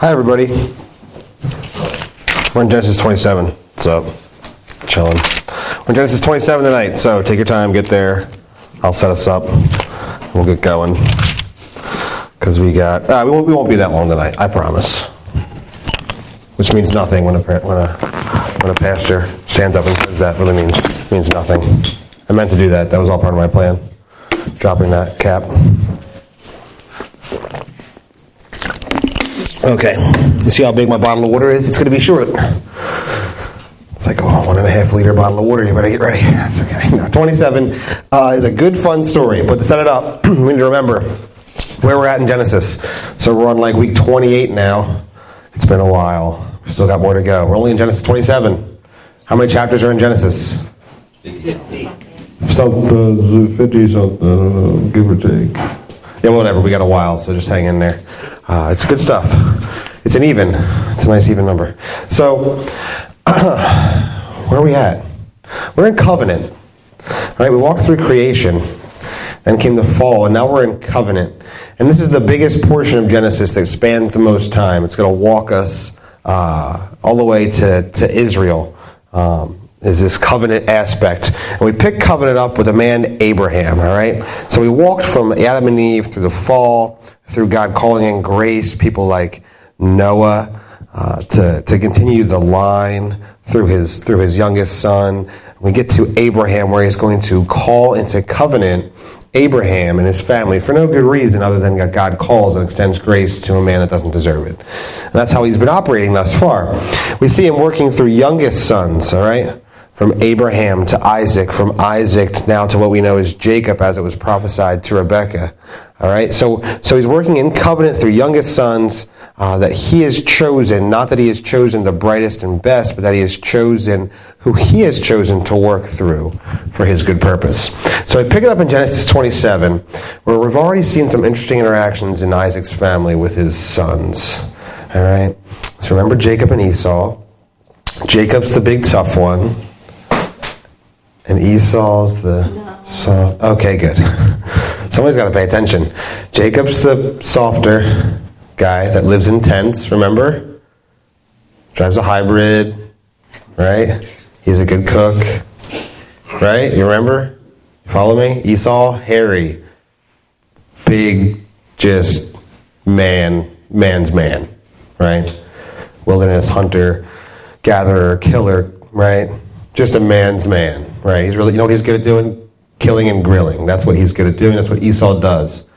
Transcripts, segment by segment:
Hi, everybody. We're in Genesis 27. What's up? Chilling. We're in Genesis 27 tonight, so take your time, get there. I'll set us up. We'll get going. Because we got, uh, we, won't, we won't be that long tonight, I promise. Which means nothing when a, when a, when a pastor stands up and says that, really means, means nothing. I meant to do that, that was all part of my plan. Dropping that cap. Okay. You see how big my bottle of water is? It's going to be short. It's like a one and a half liter bottle of water. You better get ready. That's okay. No, 27 uh, is a good, fun story. But to set it up, we need to remember where we're at in Genesis. So we're on like week 28 now. It's been a while. We've still got more to go. We're only in Genesis 27. How many chapters are in Genesis? 50. Something, 50 something, give or take. Yeah, whatever. We got a while, so just hang in there. Uh, it's good stuff. It's an even. It's a nice even number. So, where are we at? We're in covenant. Right? We walked through creation, then came the fall, and now we're in covenant. And this is the biggest portion of Genesis that spans the most time. It's going to walk us uh, all the way to, to Israel. Um, is this covenant aspect. And we picked covenant up with a man, Abraham, all right? So we walked from Adam and Eve through the fall, through God calling in grace, people like Noah, uh, to, to continue the line through his, through his youngest son. We get to Abraham, where he's going to call into covenant Abraham and his family for no good reason other than that God calls and extends grace to a man that doesn't deserve it. And that's how he's been operating thus far. We see him working through youngest sons, all right? From Abraham to Isaac, from Isaac now to what we know as Jacob as it was prophesied to Rebekah. All right? So, so he's working in covenant through youngest sons uh, that he has chosen, not that he has chosen the brightest and best, but that he has chosen who he has chosen to work through for his good purpose. So I pick it up in Genesis 27, where we've already seen some interesting interactions in Isaac's family with his sons. All right? So remember Jacob and Esau. Jacob's the big tough one. And Esau's the soft. Okay, good. Somebody's got to pay attention. Jacob's the softer guy that lives in tents, remember? Drives a hybrid, right? He's a good cook, right? You remember? Follow me? Esau, hairy, big, just man, man's man, right? Wilderness hunter, gatherer, killer, right? Just a man's man, right? He's really, you know what he's good at doing? Killing and grilling. That's what he's good at doing. That's what Esau does.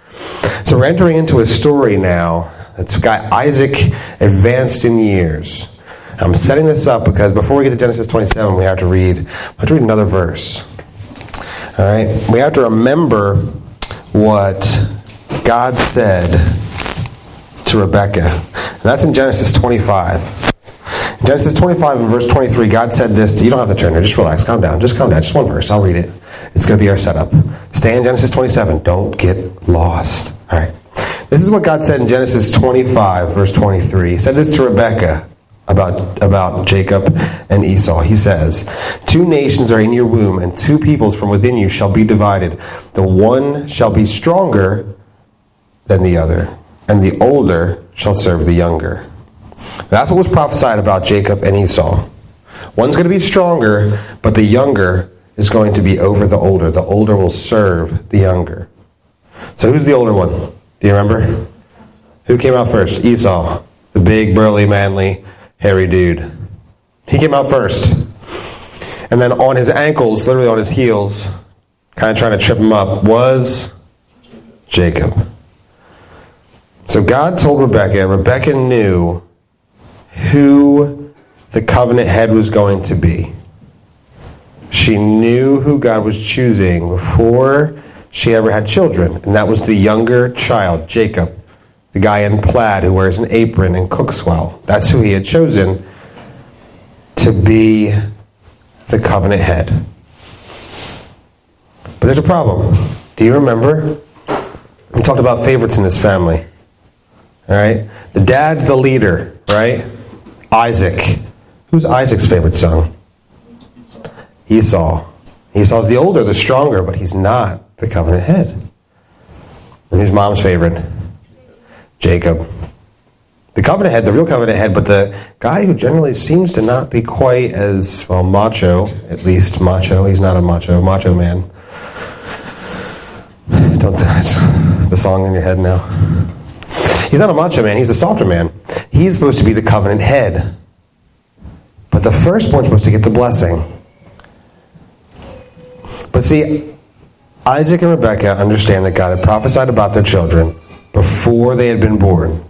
So we're entering into a story now that's got Isaac advanced in years. I'm setting this up because before we get to Genesis 27, we have to read, we have to read another verse. All right? We have to remember what God said to Rebekah. That's in Genesis 25. In Genesis 25 and verse 23, God said this. To, you don't have to turn there. Just relax. Calm down. Just calm down. Just one verse. I'll read it. It's going to be our setup. Stay in Genesis 27. Don't get lost. All right. This is what God said in Genesis 25, verse 23. He said this to Rebekah about, about Jacob and Esau. He says, Two nations are in your womb, and two peoples from within you shall be divided. The one shall be stronger than the other, and the older shall serve the younger. That's what was prophesied about Jacob and Esau. One's going to be stronger, but the younger is going to be over the older. The older will serve the younger. So who's the older one? Do you remember? Who came out first? Esau, the big, burly, manly, hairy dude. He came out first. And then on his ankles, literally on his heels, kind of trying to trip him up, was Jacob. So God told Rebecca, Rebecca knew who the covenant head was going to be. She knew who God was choosing before she ever had children, and that was the younger child, Jacob, the guy in plaid who wears an apron and cooks well. That's who he had chosen to be the covenant head. But there's a problem. Do you remember? We talked about favorites in this family. All right? The dad's the leader, right? Isaac. Who's Isaac's favorite son? Esau. Esau's the older, the stronger, but he's not the covenant head. And who's mom's favorite? Jacob. the covenant head, the real covenant head, but the guy who generally seems to not be quite as well macho, at least macho. He's not a macho, macho man. Don't the song in your head now. He's not a macho man. He's a softer man. He's supposed to be the covenant head. But the firstborn's supposed to get the blessing. But see, Isaac and Rebekah understand that God had prophesied about their children before they had been born.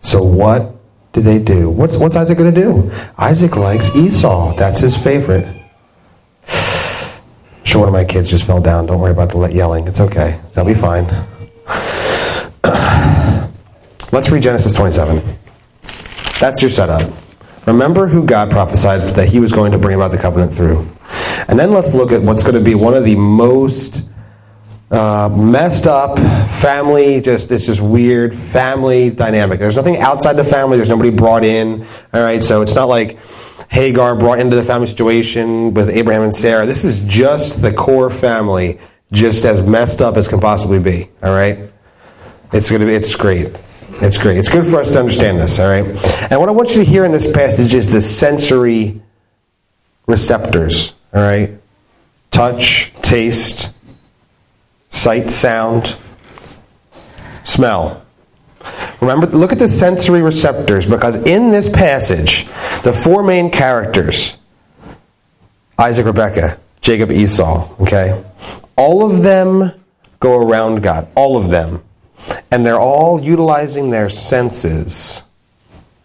So what do they do? What's, what's Isaac going to do? Isaac likes Esau. That's his favorite. Sure, one of my kids just fell down. Don't worry about the yelling. It's okay. They'll be fine. Let's read Genesis 27. That's your setup. Remember who God prophesied that he was going to bring about the covenant through. And then let's look at what's going to be one of the most uh, messed up family, just this is weird family dynamic. There's nothing outside the family. There's nobody brought in. All right, so it's not like Hagar brought into the family situation with Abraham and Sarah. This is just the core family, just as messed up as can possibly be. All right, it's gonna be. It's great. It's great. It's good for us to understand this. All right, and what I want you to hear in this passage is the sensory receptors. All right, touch, taste sight, sound, smell. Remember, look at the sensory receptors because in this passage, the four main characters Isaac, Rebecca, Jacob, Esau, okay? All of them go around God, all of them. And they're all utilizing their senses.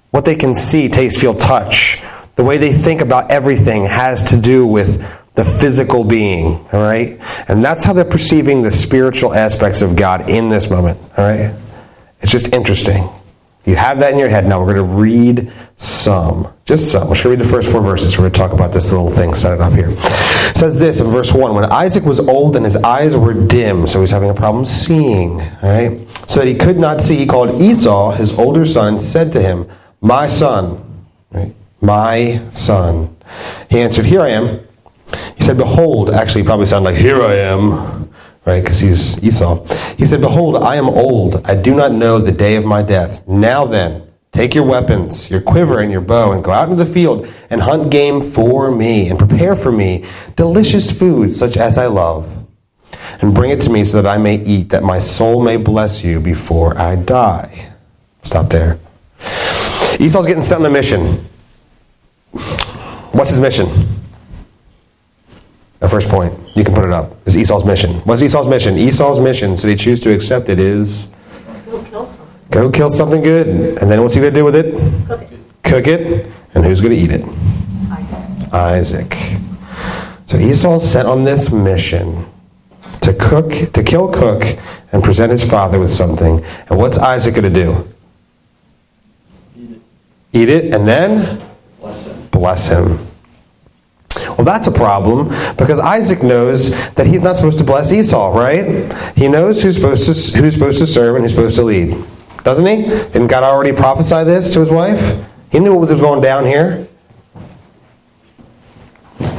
What they can see, taste, feel, touch. The way they think about everything has to do with the physical being, all right? And that's how they're perceiving the spiritual aspects of God in this moment, all right? It's just interesting. You have that in your head. Now we're going to read some. Just some. We're going to read the first four verses. We're going to talk about this little thing, set it up here. It says this in verse 1 When Isaac was old and his eyes were dim, so he's having a problem seeing, right? So that he could not see, he called Esau, his older son, and said to him, My son? My son. He answered, Here I am. He said, Behold, actually, probably sound like, Here I am, right? Because he's Esau. He said, Behold, I am old. I do not know the day of my death. Now then, take your weapons, your quiver, and your bow, and go out into the field and hunt game for me, and prepare for me delicious food such as I love. And bring it to me so that I may eat, that my soul may bless you before I die. Stop there. Esau's getting sent on a mission. What's his mission? The first point, you can put it up, is Esau's mission. What's Esau's mission? Esau's mission, so they choose to accept it, is Go kill something. go kill something good. And then what's he going to do with it? Cook it. Cook it. And who's going to eat it? Isaac. Isaac. So Esau's sent on this mission to cook, to kill, cook, and present his father with something. And what's Isaac going to do? Eat it and then bless him. Well, that's a problem because Isaac knows that he's not supposed to bless Esau, right? He knows who's supposed to who's supposed to serve and who's supposed to lead, doesn't he? Didn't God already prophesy this to his wife? He knew what was going down here.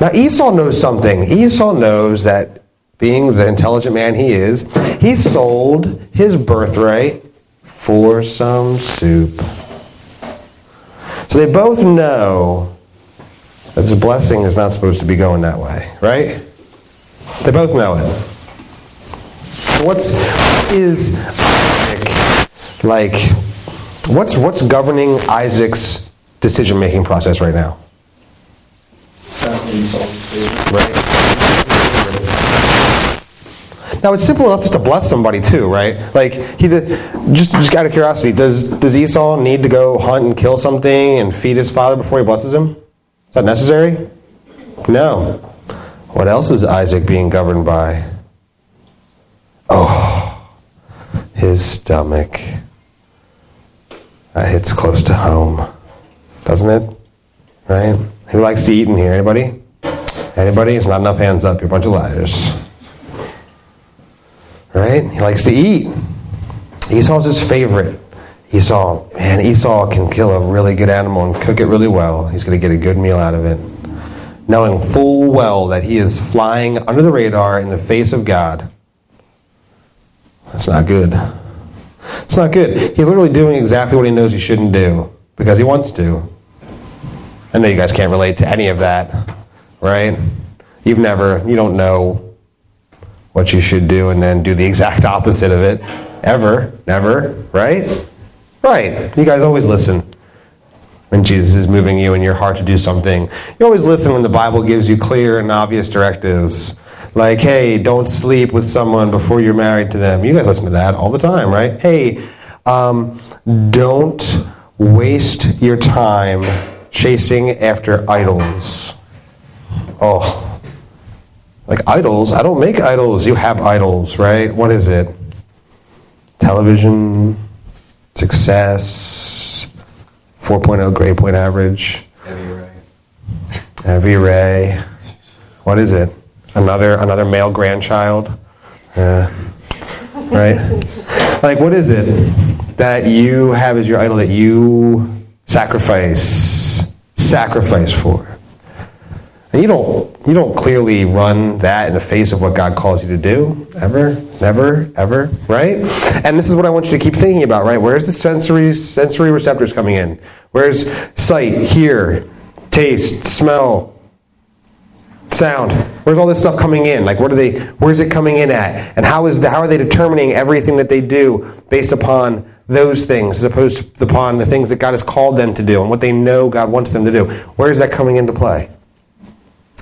Now Esau knows something. Esau knows that being the intelligent man he is, he sold his birthright for some soup. So they both know this blessing is not supposed to be going that way, right? They both know it. What's what is Isaac like? What's what's governing Isaac's decision making process right now? Right. Now it's simple enough just to bless somebody too, right? Like he did, just just out of curiosity, does does Esau need to go hunt and kill something and feed his father before he blesses him? Is that necessary? No. What else is Isaac being governed by? Oh, his stomach. That hits close to home, doesn't it? Right? Who likes to eat in here? Anybody? Anybody? There's not enough hands up. You're a bunch of liars. Right? He likes to eat. Esau's his favorite. Esau, man, Esau can kill a really good animal and cook it really well. He's going to get a good meal out of it. Knowing full well that he is flying under the radar in the face of God. That's not good. It's not good. He's literally doing exactly what he knows he shouldn't do because he wants to. I know you guys can't relate to any of that, right? You've never, you don't know what you should do and then do the exact opposite of it. Ever. Never. Right? Right. You guys always listen when Jesus is moving you in your heart to do something. You always listen when the Bible gives you clear and obvious directives. Like, hey, don't sleep with someone before you're married to them. You guys listen to that all the time, right? Hey, um, don't waste your time chasing after idols. Oh, like idols? I don't make idols. You have idols, right? What is it? Television, success, 4.0 grade point average. Heavy Ray. Heavy Ray. What is it? Another another male grandchild. Uh, right? like what is it that you have as your idol that you sacrifice sacrifice for? And you don't you don't clearly run that in the face of what God calls you to do. Ever, never, ever, right? And this is what I want you to keep thinking about, right? Where's the sensory sensory receptors coming in? Where's sight, hear, taste, smell, sound where's all this stuff coming in like what are they where's it coming in at and how is the, how are they determining everything that they do based upon those things as opposed to upon the things that god has called them to do and what they know god wants them to do where is that coming into play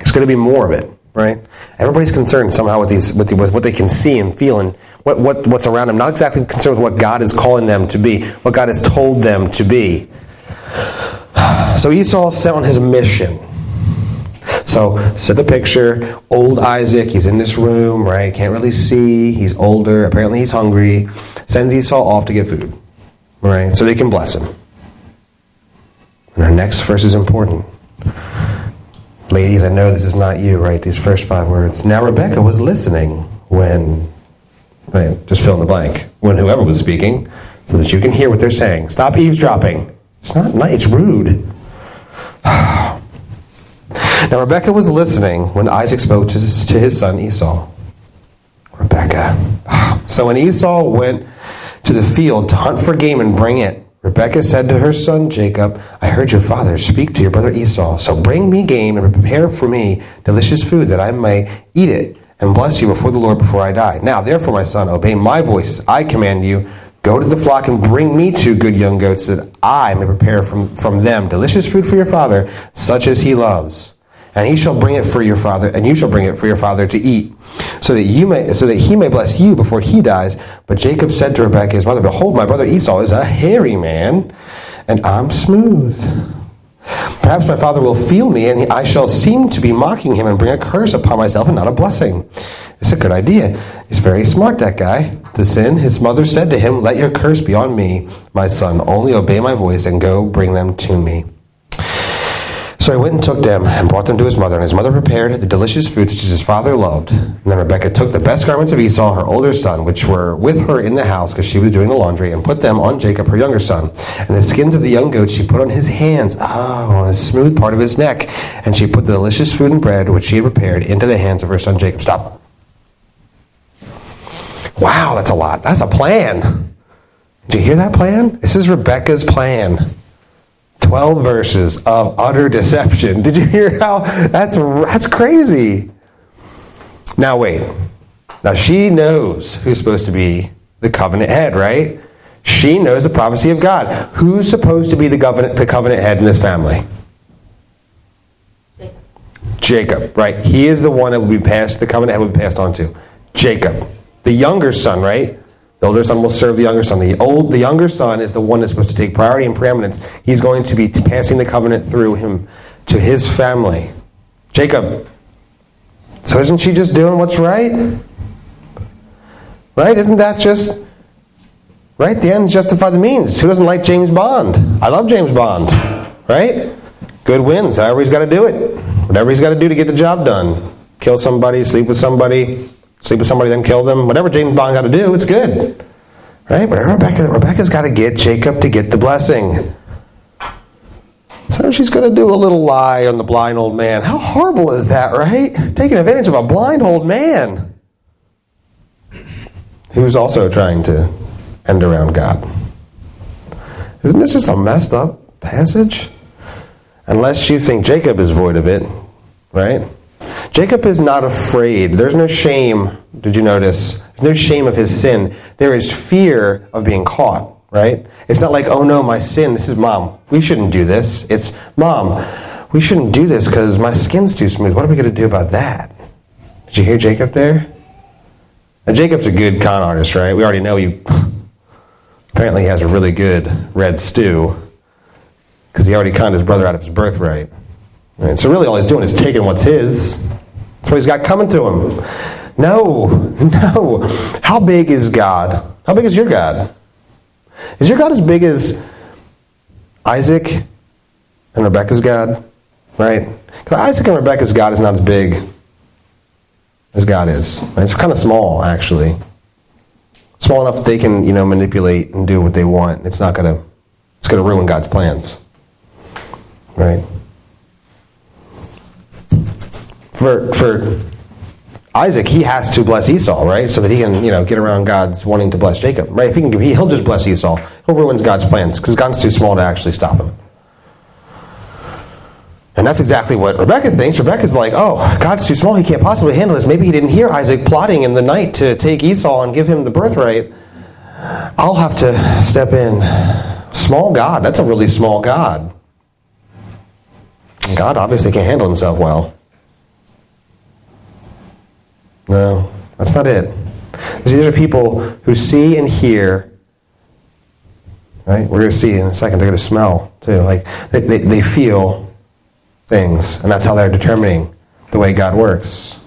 it's going to be more of it right everybody's concerned somehow with these with, the, with what they can see and feel and what, what what's around them not exactly concerned with what god is calling them to be what god has told them to be so esau set on his mission so, set the picture. Old Isaac, he's in this room, right? Can't really see. He's older. Apparently, he's hungry. Sends Esau off to get food, right? So they can bless him. And our next verse is important. Ladies, I know this is not you, right? These first five words. Now, Rebecca was listening when, right, just fill in the blank, when whoever was speaking, so that you can hear what they're saying. Stop eavesdropping. It's not nice, it's rude. Now, Rebecca was listening when Isaac spoke to to his son Esau. Rebecca. So when Esau went to the field to hunt for game and bring it, Rebekah said to her son Jacob, I heard your father speak to your brother Esau, so bring me game and prepare for me delicious food that I may eat it and bless you before the Lord before I die. Now, therefore, my son, obey my voice as I command you. Go to the flock and bring me two good young goats that I may prepare from, from them delicious food for your father, such as he loves and he shall bring it for your father, and you shall bring it for your father to eat, so that you may, so that he may bless you before he dies. But Jacob said to Rebekah his mother, Behold, my brother Esau is a hairy man, and I'm smooth. Perhaps my father will feel me, and I shall seem to be mocking him and bring a curse upon myself and not a blessing. It's a good idea. He's very smart, that guy. To sin, his mother said to him, Let your curse be on me, my son. Only obey my voice and go bring them to me. So he went and took them and brought them to his mother, and his mother prepared the delicious food which his father loved. And then Rebekah took the best garments of Esau, her older son, which were with her in the house because she was doing the laundry, and put them on Jacob, her younger son. And the skins of the young goats she put on his hands, ah, on the smooth part of his neck. And she put the delicious food and bread which she had prepared into the hands of her son Jacob. Stop. Wow, that's a lot. That's a plan. Do you hear that plan? This is Rebecca's plan. 12 verses of utter deception. Did you hear how that's that's crazy? Now wait. Now she knows who's supposed to be the covenant head, right? She knows the prophecy of God. Who's supposed to be the covenant the covenant head in this family? Jacob. Jacob, right? He is the one that will be passed, the covenant head will be passed on to. Jacob, the younger son, right? The older son will serve the younger son. The old, the younger son is the one that's supposed to take priority and preeminence. He's going to be passing the covenant through him to his family. Jacob. So isn't she just doing what's right? Right? Isn't that just right? The ends justify the means. Who doesn't like James Bond? I love James Bond. Right? Good wins. However he's got to do it. Whatever he's got to do to get the job done. Kill somebody, sleep with somebody, sleep with somebody, then kill them. Whatever James Bond got to do, it's good. Right? But Rebecca, Rebecca's got to get Jacob to get the blessing. So she's going to do a little lie on the blind old man. How horrible is that, right? Taking advantage of a blind old man who's also trying to end around God. Isn't this just a messed up passage? Unless you think Jacob is void of it, right? Jacob is not afraid. There's no shame. Did you notice? There's no shame of his sin. There is fear of being caught, right? It's not like, oh no, my sin. This is mom. We shouldn't do this. It's mom. We shouldn't do this because my skin's too smooth. What are we going to do about that? Did you hear Jacob there? Now, Jacob's a good con artist, right? We already know he apparently has a really good red stew because he already conned his brother out of his birthright. Right? So really all he's doing is taking what's his. That's what he's got coming to him. No, no. How big is God? How big is your God? Is your God as big as Isaac and Rebecca's God? Right? Because Isaac and Rebecca's God is not as big as God is. It's kind of small, actually. Small enough they can, you know, manipulate and do what they want. It's not gonna it's gonna ruin God's plans. Right? For for Isaac, he has to bless Esau, right? So that he can, you know, get around God's wanting to bless Jacob, right? If he can, he'll just bless Esau. He'll ruin God's plans because God's too small to actually stop him. And that's exactly what Rebecca thinks. Rebecca's like, oh, God's too small. He can't possibly handle this. Maybe he didn't hear Isaac plotting in the night to take Esau and give him the birthright. I'll have to step in. Small God. That's a really small God. God obviously can't handle himself well. No, that's not it. These are people who see and hear. Right? We're going to see in a second. They're going to smell too. Like they, they, they feel things, and that's how they're determining the way God works.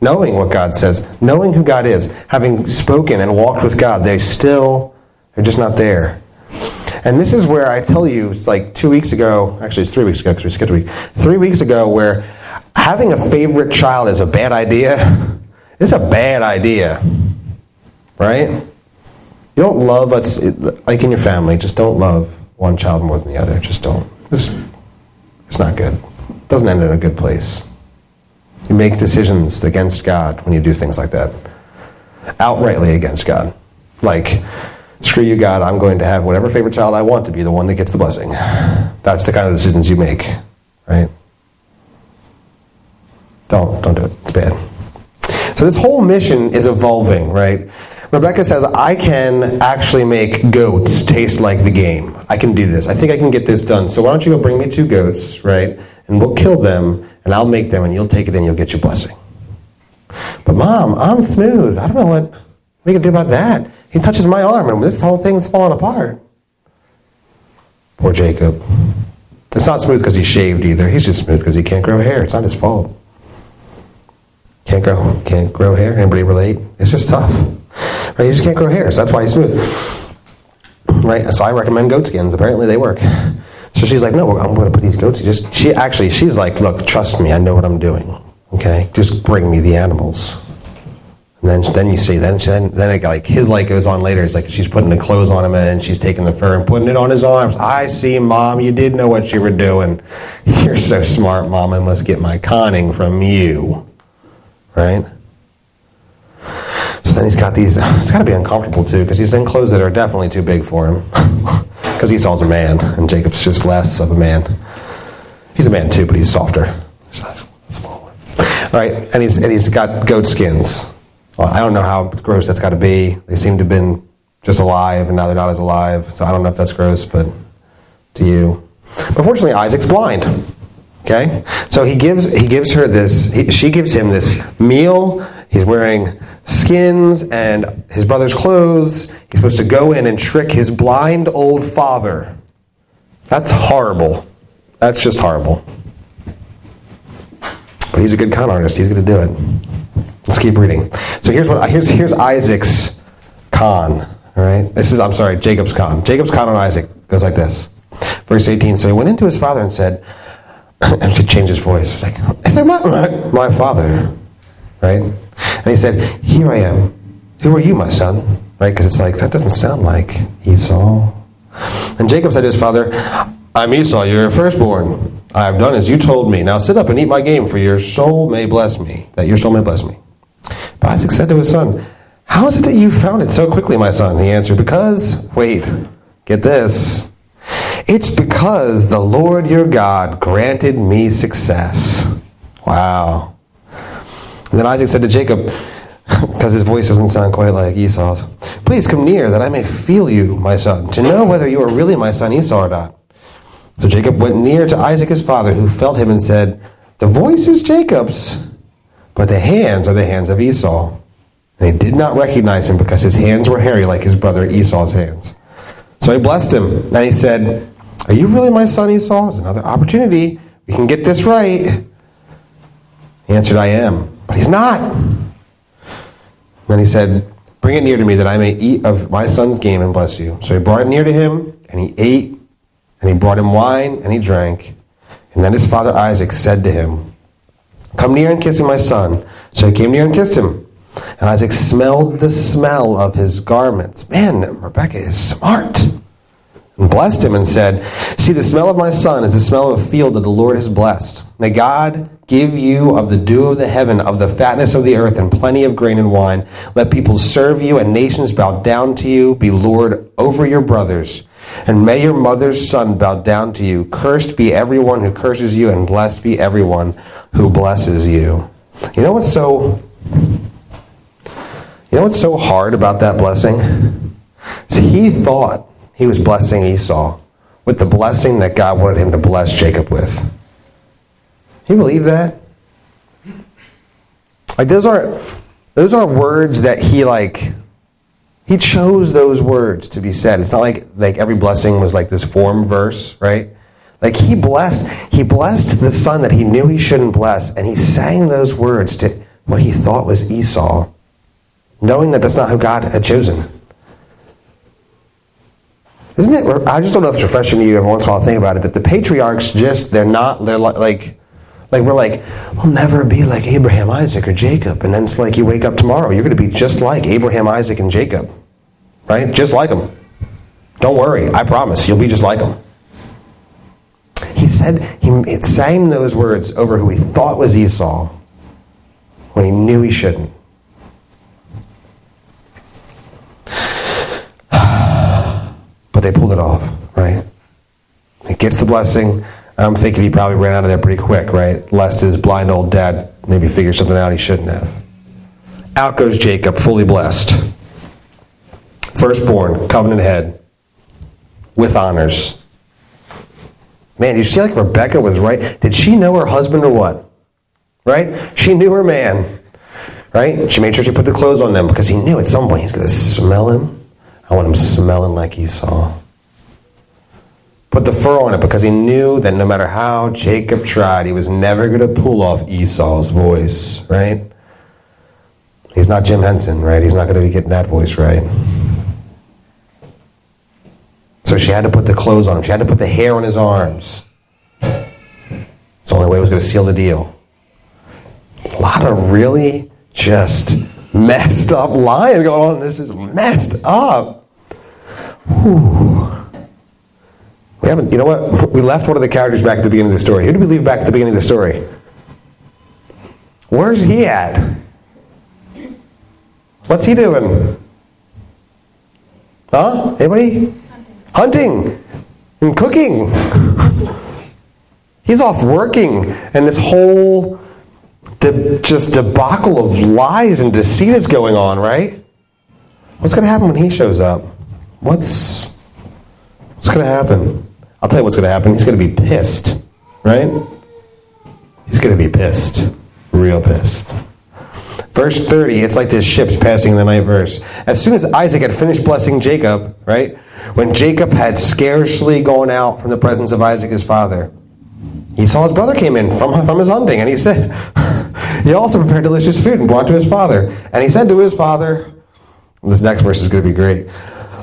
Knowing what God says, knowing who God is, having spoken and walked with God, they still they're just not there. And this is where I tell you, it's like two weeks ago, actually it's three weeks ago because we skipped a week. Three weeks ago, where having a favorite child is a bad idea. It's a bad idea, right? You don't love what's like in your family. Just don't love one child more than the other. Just don't. It's not good. It doesn't end in a good place. You make decisions against God when you do things like that. Outrightly against God. Like, screw you, God, I'm going to have whatever favorite child I want to be the one that gets the blessing. That's the kind of decisions you make, right? Don't, don't do it. It's bad. So this whole mission is evolving, right? Rebecca says, I can actually make goats taste like the game. I can do this. I think I can get this done. So why don't you go bring me two goats, right? And we'll kill them, and I'll make them, and you'll take it and you'll get your blessing. But mom, I'm smooth. I don't know what we can do about that. He touches my arm, and this whole thing's falling apart. Poor Jacob. It's not smooth because he's shaved either. He's just smooth because he can't grow hair. It's not his fault. Can't grow, can't grow hair. Anybody relate? It's just tough. Right? You just can't grow hair, so that's why he's smooth. Right? So I recommend goat skins. Apparently they work. So she's like, no, I'm going to put these goats. Just she actually, she's like, look, trust me, I know what I'm doing. Okay, just bring me the animals. And then, then you see, then, then, then it, like his light goes on later. It's like she's putting the clothes on him, and she's taking the fur and putting it on his arms. I see, mom, you did know what you were doing. You're so smart, mom. I must get my conning from you, right? So then he's got these. It's got to be uncomfortable too, because he's in clothes that are definitely too big for him. Because Esau's a man, and Jacob's just less of a man. He's a man too, but he's softer. All right, and he's and he's got goat skins. Well, I don't know how gross that's got to be. They seem to have been just alive, and now they're not as alive. So I don't know if that's gross, but to you. But fortunately, Isaac's blind. Okay, so he gives he gives her this. He, she gives him this meal. He's wearing skins and his brother's clothes. He's supposed to go in and trick his blind old father. That's horrible. That's just horrible. But he's a good con artist. He's going to do it. Let's keep reading. So here's what here's here's Isaac's con. All right. This is I'm sorry, Jacob's con. Jacob's con on Isaac goes like this. Verse 18. So he went into his father and said, and he changed his voice. Like, "Is that my, my my father?" Right. And he said, "Here I am. Who are you, my son?" Right. Because it's like that doesn't sound like Esau. And Jacob said to his father, "I'm Esau. You're your firstborn. I have done as you told me. Now sit up and eat my game, for your soul may bless me. That your soul may bless me." But Isaac said to his son, How is it that you found it so quickly, my son? He answered, Because, wait, get this. It's because the Lord your God granted me success. Wow. And then Isaac said to Jacob, because his voice doesn't sound quite like Esau's, Please come near that I may feel you, my son, to know whether you are really my son Esau or not. So Jacob went near to Isaac his father, who felt him and said, The voice is Jacob's, but the hands are the hands of Esau. And he did not recognize him because his hands were hairy like his brother Esau's hands. So he blessed him, and he said, Are you really my son Esau? It's another opportunity. We can get this right. He answered, I am. But he's not. Then he said, Bring it near to me that I may eat of my son's game and bless you. So he brought it near to him, and he ate, and he brought him wine, and he drank. And then his father Isaac said to him, Come near and kiss me, my son. So he came near and kissed him. And Isaac smelled the smell of his garments. Man, Rebecca is smart. And blessed him and said, See, the smell of my son is the smell of a field that the Lord has blessed. May God give you of the dew of the heaven, of the fatness of the earth, and plenty of grain and wine. Let people serve you, and nations bow down to you. Be Lord over your brothers. And may your mother's son bow down to you. Cursed be everyone who curses you, and blessed be everyone who blesses you. You know what's so you know what's so hard about that blessing? See, he thought he was blessing Esau with the blessing that God wanted him to bless Jacob with. You believe that? Like those are those are words that he like he chose those words to be said. It's not like like every blessing was like this form verse, right? Like he blessed he blessed the son that he knew he shouldn't bless and he sang those words to what he thought was Esau, knowing that that's not who God had chosen. Isn't it? I just don't know if it's refreshing to you every once in a while. Think about it. That the patriarchs just they're not. They're like, like we're like we'll never be like Abraham, Isaac, or Jacob. And then it's like you wake up tomorrow, you're going to be just like Abraham, Isaac, and Jacob, right? Just like them. Don't worry. I promise you'll be just like them. He said he sang those words over who he thought was Esau when he knew he shouldn't. But they pulled it off, right? He gets the blessing. I'm thinking he probably ran out of there pretty quick, right? Lest his blind old dad maybe figure something out he shouldn't have. Out goes Jacob, fully blessed. Firstborn, covenant head, with honors. Man, you see like Rebecca was right? Did she know her husband or what? Right? She knew her man. Right? She made sure she put the clothes on them because he knew at some point he's going to smell him. I want him smelling like Esau. Put the fur on it because he knew that no matter how Jacob tried, he was never going to pull off Esau's voice, right? He's not Jim Henson, right? He's not going to be getting that voice right. So she had to put the clothes on him. She had to put the hair on his arms. It's the only way it was going to seal the deal. A lot of really just messed up lying going on. This is messed up. We haven't, you know what? We left one of the characters back at the beginning of the story. Who did we leave back at the beginning of the story? Where's he at? What's he doing? Huh? Anybody? Hunting and cooking. He's off working, and this whole de- just debacle of lies and deceit is going on, right? What's going to happen when he shows up? What's what's going to happen? I'll tell you what's going to happen. He's going to be pissed, right? He's going to be pissed, real pissed. Verse 30, it's like this ship's passing the night verse. As soon as Isaac had finished blessing Jacob, right? When Jacob had scarcely gone out from the presence of Isaac his father, he saw his brother came in from, from his hunting, and he said, He also prepared delicious food and brought to his father. And he said to his father, This next verse is going to be great.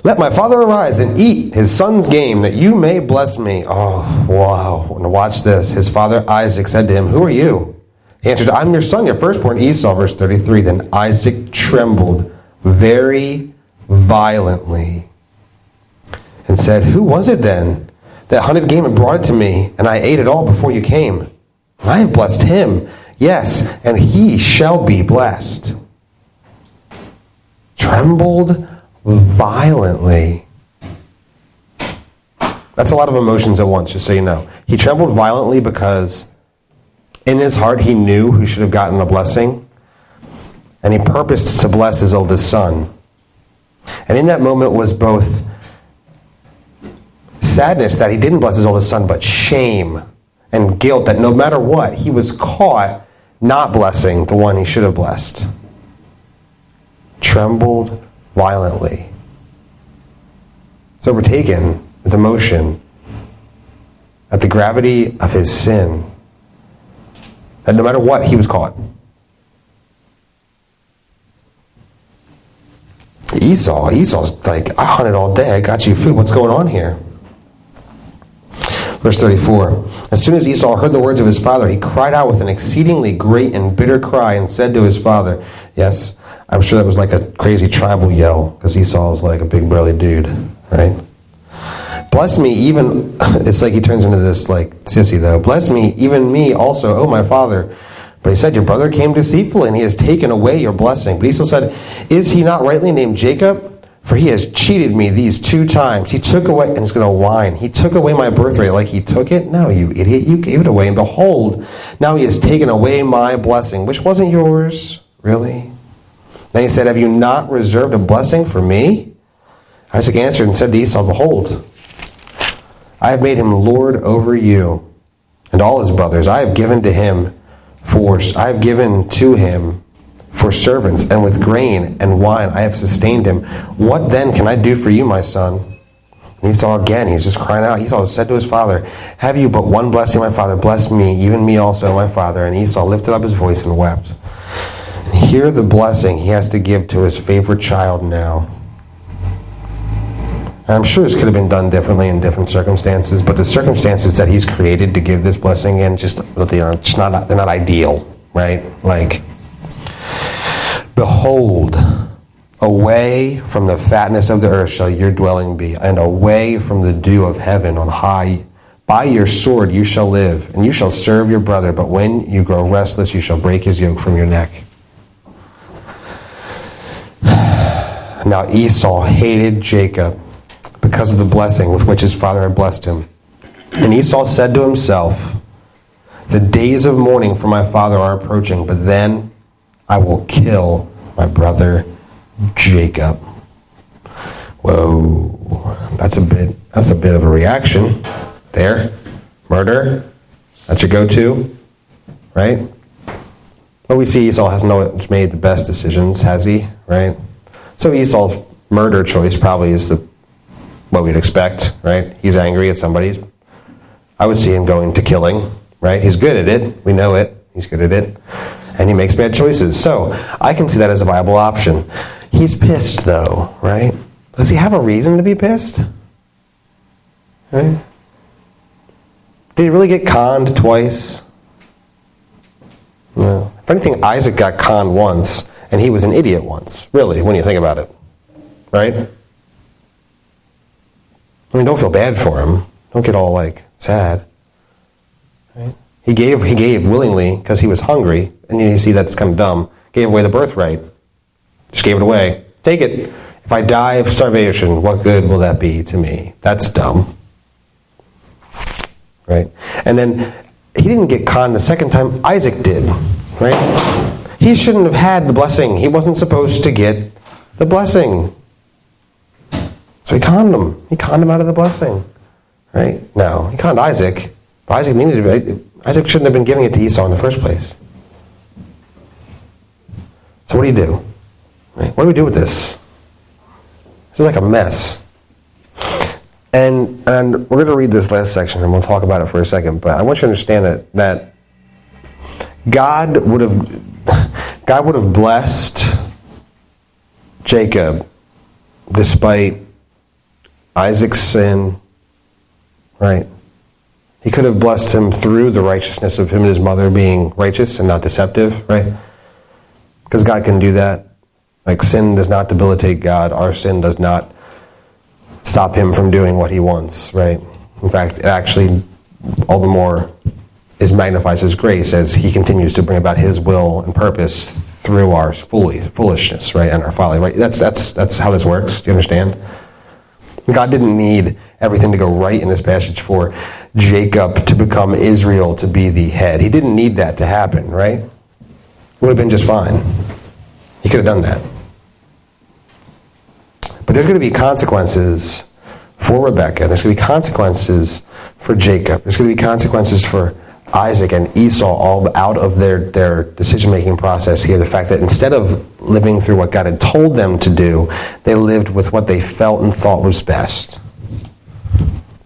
Let my father arise and eat his son's game, that you may bless me. Oh, wow. And watch this. His father Isaac said to him, Who are you? He answered, I'm your son, your firstborn Esau, verse 33. Then Isaac trembled very violently and said, Who was it then that hunted game and brought it to me, and I ate it all before you came? I have blessed him, yes, and he shall be blessed. trembled violently. That's a lot of emotions at once, just so you know. He trembled violently because in his heart he knew who should have gotten the blessing, and he purposed to bless his oldest son. And in that moment was both sadness that he didn't bless his oldest son, but shame and guilt that no matter what, he was caught not blessing the one he should have blessed. Trembled violently. It's overtaken with emotion at the gravity of his sin. That no matter what, he was caught. Esau, Esau's like, I hunted all day, I got you food. What's going on here? Verse 34 As soon as Esau heard the words of his father, he cried out with an exceedingly great and bitter cry and said to his father, Yes, I'm sure that was like a crazy tribal yell because Esau is like a big burly dude, right? Bless me, even, it's like he turns into this like sissy though. Bless me, even me also, oh my father. But he said, Your brother came deceitfully, and he has taken away your blessing. But Esau said, Is he not rightly named Jacob? For he has cheated me these two times. He took away, and he's going to whine. He took away my birthright like he took it. No, you idiot, you gave it away. And behold, now he has taken away my blessing, which wasn't yours, really. Then he said, Have you not reserved a blessing for me? Isaac answered and said to Esau, Behold, I have made him Lord over you and all his brothers. I have given to him force. I have given to him for servants, and with grain and wine I have sustained him. What then can I do for you, my son? And Esau again, he's just crying out. Esau said to his father, Have you but one blessing, my father? Bless me, even me also, my father. And Esau lifted up his voice and wept. Hear the blessing he has to give to his favorite child now. I'm sure this could have been done differently in different circumstances, but the circumstances that he's created to give this blessing in just they are just not they're not ideal, right? Like Behold, away from the fatness of the earth shall your dwelling be, and away from the dew of heaven on high. By your sword you shall live, and you shall serve your brother, but when you grow restless, you shall break his yoke from your neck. Now Esau hated Jacob because of the blessing with which his father had blessed him. And Esau said to himself, The days of mourning for my father are approaching, but then I will kill my brother Jacob. Whoa, that's a bit that's a bit of a reaction there. Murder, that's your go-to, right? But we see Esau hasn't made the best decisions, has he? Right? So Esau's murder choice probably is the what we'd expect, right? He's angry at somebody. I would see him going to killing, right? He's good at it. We know it. He's good at it and he makes bad choices. So I can see that as a viable option. He's pissed, though, right? Does he have a reason to be pissed? Right? Did he really get conned twice? No. If anything, Isaac got conned once, and he was an idiot once, really, when you think about it. Right? I mean, don't feel bad for him. Don't get all, like, sad. Right? He gave, he gave willingly because he was hungry, and you see that's kind of dumb. Gave away the birthright. Just gave it away. Take it. If I die of starvation, what good will that be to me? That's dumb. Right? And then he didn't get conned the second time, Isaac did. Right? He shouldn't have had the blessing. He wasn't supposed to get the blessing. So he conned him. He conned him out of the blessing. Right? No, he conned Isaac. But Isaac needed to be. Isaac shouldn't have been giving it to Esau in the first place. So what do you do? Right? What do we do with this? This is like a mess. And and we're going to read this last section and we'll talk about it for a second. But I want you to understand that that God would have God would have blessed Jacob despite Isaac's sin, right? He could have blessed him through the righteousness of him and his mother being righteous and not deceptive, right? Because God can do that. Like sin does not debilitate God. Our sin does not stop him from doing what he wants, right? In fact, it actually all the more is magnifies his grace as he continues to bring about his will and purpose through our foolishness, right, and our folly, right? That's that's that's how this works. Do you understand? God didn't need everything to go right in this passage for Jacob to become Israel to be the head. He didn't need that to happen, right? Would have been just fine. He could have done that. But there's going to be consequences for Rebecca. There's going to be consequences for Jacob. There's going to be consequences for Isaac and Esau all out of their, their decision making process here. The fact that instead of living through what God had told them to do, they lived with what they felt and thought was best.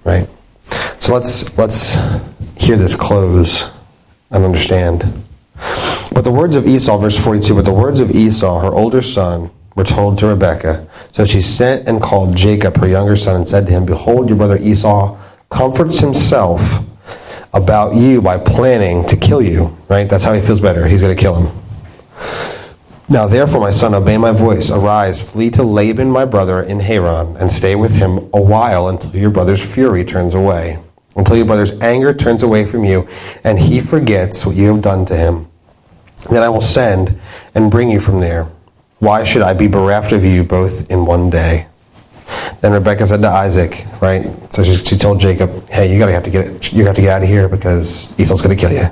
Right? So let's let's hear this close and understand. But the words of Esau, verse 42, but the words of Esau, her older son, were told to Rebekah. So she sent and called Jacob, her younger son, and said to him, Behold, your brother Esau comforts himself about you by planning to kill you. Right? That's how he feels better. He's going to kill him. Now, therefore, my son, obey my voice. Arise, flee to Laban, my brother, in Haran, and stay with him a while until your brother's fury turns away, until your brother's anger turns away from you, and he forgets what you have done to him. Then I will send and bring you from there. Why should I be bereft of you both in one day? Then Rebecca said to Isaac, right? So she, she told Jacob, "Hey, you gotta have to get you have to get out of here because Esau's gonna kill you."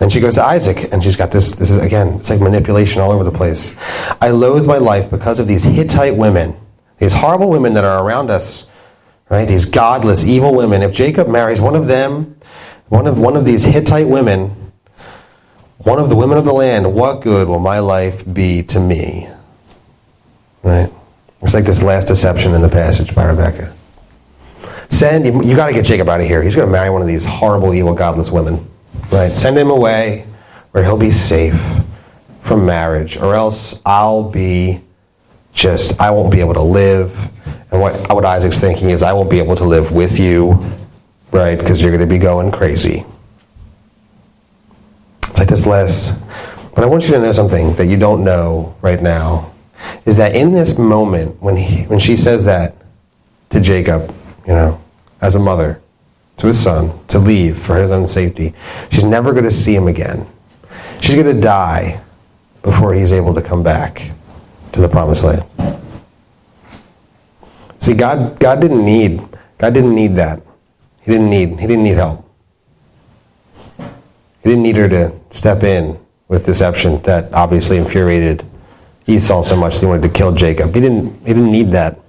Then she goes to Isaac, and she's got this. This is again, it's like manipulation all over the place. I loathe my life because of these Hittite women, these horrible women that are around us, right? These godless, evil women. If Jacob marries one of them, one of one of these Hittite women, one of the women of the land, what good will my life be to me? Right? It's like this last deception in the passage by Rebecca. Send, you, you got to get Jacob out of here. He's going to marry one of these horrible, evil, godless women. Right? Send him away where he'll be safe from marriage, or else I'll be just, I won't be able to live. And what, what Isaac's thinking is, I won't be able to live with you, right? Because you're going to be going crazy. It's like this last. But I want you to know something that you don't know right now is that in this moment when he, when she says that to Jacob, you know, as a mother to his son to leave for his own safety, she's never going to see him again. She's going to die before he's able to come back to the promised land. See, God, God didn't need God didn't need that. He didn't need he didn't need help. He didn't need her to step in with deception that obviously infuriated Esau so much he wanted to kill Jacob. He didn't he didn't need that.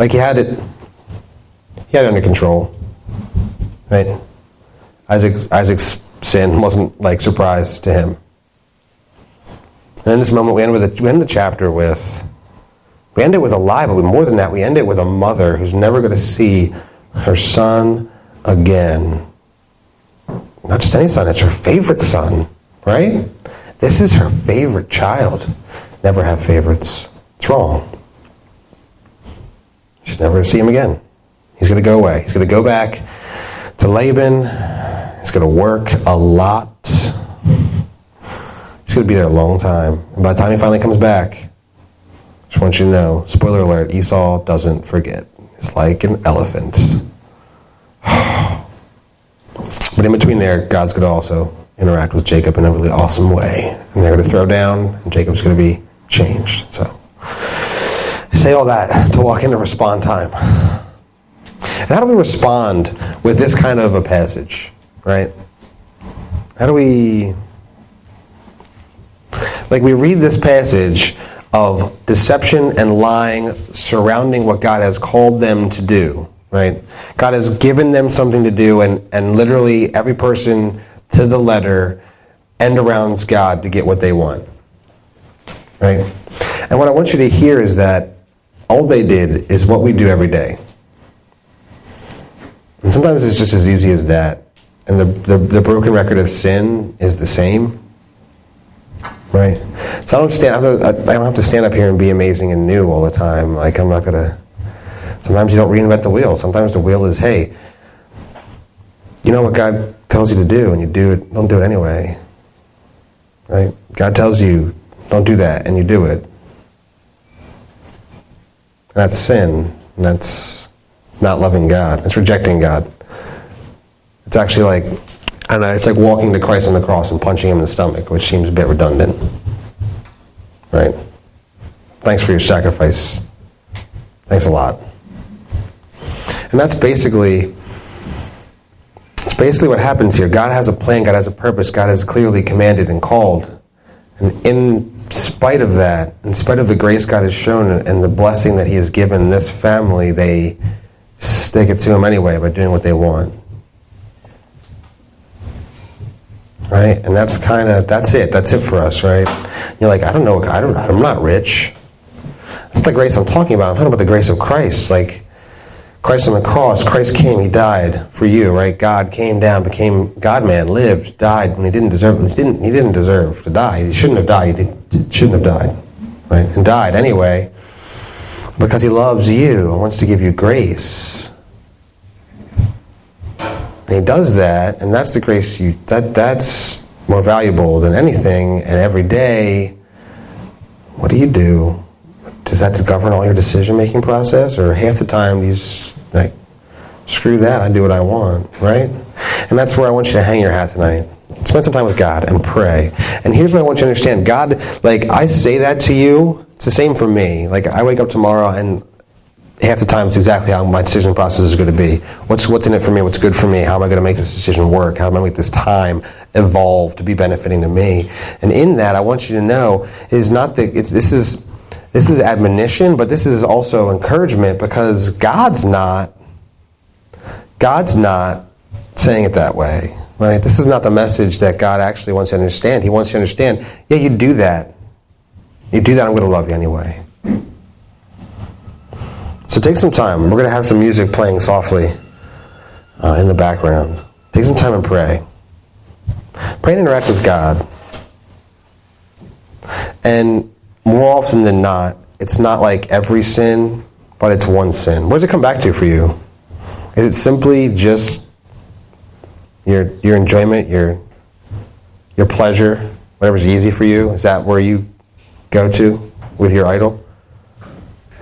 Like he had it he had it under control. Right? Isaac's Isaac's sin wasn't like surprise to him. And in this moment we end with a, we end the chapter with we end it with a lie, but more than that, we end it with a mother who's never going to see her son again. Not just any son, it's her favorite son, right? This is her favorite child. Never have favorites. It's wrong. She's never going to see him again. He's going to go away. He's going to go back to Laban. He's going to work a lot. He's going to be there a long time. And by the time he finally comes back, just want you to know, spoiler alert, Esau doesn't forget. He's like an elephant. but in between there, God's going to also interact with Jacob in a really awesome way. And they're going to throw down, and Jacob's going to be changed. So I say all that to walk into respond time. And how do we respond with this kind of a passage, right? How do we like we read this passage of deception and lying surrounding what God has called them to do, right? God has given them something to do, and, and literally every person to the letter end arounds God to get what they want, right? And what I want you to hear is that all they did is what we do every day. And sometimes it's just as easy as that. And the, the, the broken record of sin is the same. Right? So I don't stand. I don't have to stand up here and be amazing and new all the time. Like I'm not gonna. Sometimes you don't reinvent the wheel. Sometimes the wheel is, hey, you know what God tells you to do, and you do it. Don't do it anyway. Right? God tells you, don't do that, and you do it. And that's sin. And that's not loving God. It's rejecting God. It's actually like And it's like walking to Christ on the cross and punching him in the stomach, which seems a bit redundant. Right? Thanks for your sacrifice. Thanks a lot. And that's basically it's basically what happens here. God has a plan, God has a purpose, God has clearly commanded and called. And in spite of that, in spite of the grace God has shown and the blessing that He has given this family, they stick it to them anyway by doing what they want. Right? And that's kind of, that's it. That's it for us, right? You're like, I don't know, I don't, I'm not rich. That's the grace I'm talking about. I'm talking about the grace of Christ. Like, Christ on the cross, Christ came, He died for you, right? God came down, became God man, lived, died when He didn't deserve. He didn't. He didn't deserve to die. He shouldn't have died. He did, shouldn't have died, right? And died anyway because He loves you and wants to give you grace. And He does that, and that's the grace you. That that's more valuable than anything. And every day, what do you do? Does that govern all your decision making process, or half the time you just like screw that? I do what I want, right? And that's where I want you to hang your hat tonight. Spend some time with God and pray. And here's what I want you to understand: God, like I say that to you, it's the same for me. Like I wake up tomorrow and half the time it's exactly how my decision process is going to be. What's what's in it for me? What's good for me? How am I going to make this decision work? How am I going to make this time evolve to be benefiting to me? And in that, I want you to know is not that this is this is admonition, but this is also encouragement because God's not God's not saying it that way. Right? This is not the message that God actually wants you to understand. He wants you to understand, yeah, you do that. You do that, I'm going to love you anyway. So take some time. We're going to have some music playing softly uh, in the background. Take some time and pray. Pray and interact with God. And more often than not, it's not like every sin, but it's one sin. What does it come back to for you? Is it simply just your your enjoyment, your your pleasure, whatever's easy for you? Is that where you go to with your idol?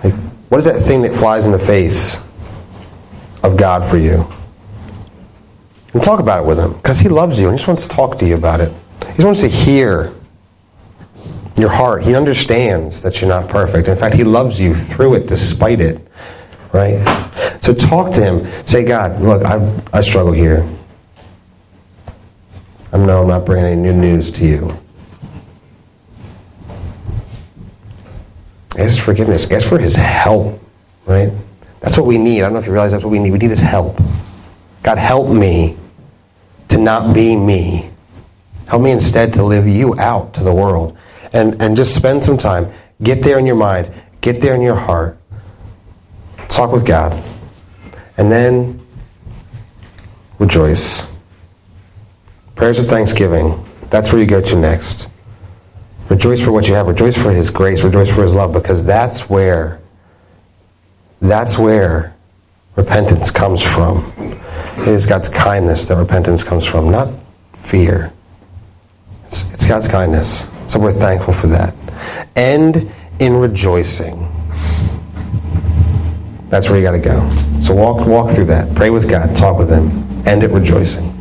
Like, what is that thing that flies in the face of God for you? And talk about it with Him because He loves you and He just wants to talk to you about it. He just wants to hear your heart. He understands that you're not perfect. In fact, He loves you through it, despite it. Right? So talk to Him. Say, God, look, I, I struggle here. I know I'm not bringing any new news to you. Ask forgiveness. Ask for His help. Right? That's what we need. I don't know if you realize that's what we need. We need His help. God, help me to not be me. Help me instead to live you out to the world and, and just spend some time. Get there in your mind, get there in your heart. Talk with God. And then rejoice. Prayers of thanksgiving. That's where you go to next. Rejoice for what you have. Rejoice for His grace. Rejoice for His love because that's where, that's where repentance comes from. It is God's kindness that repentance comes from, not fear. It's, it's God's kindness. So we're thankful for that. End in rejoicing. That's where you got to go. So walk walk through that. Pray with God. Talk with Him. End it rejoicing.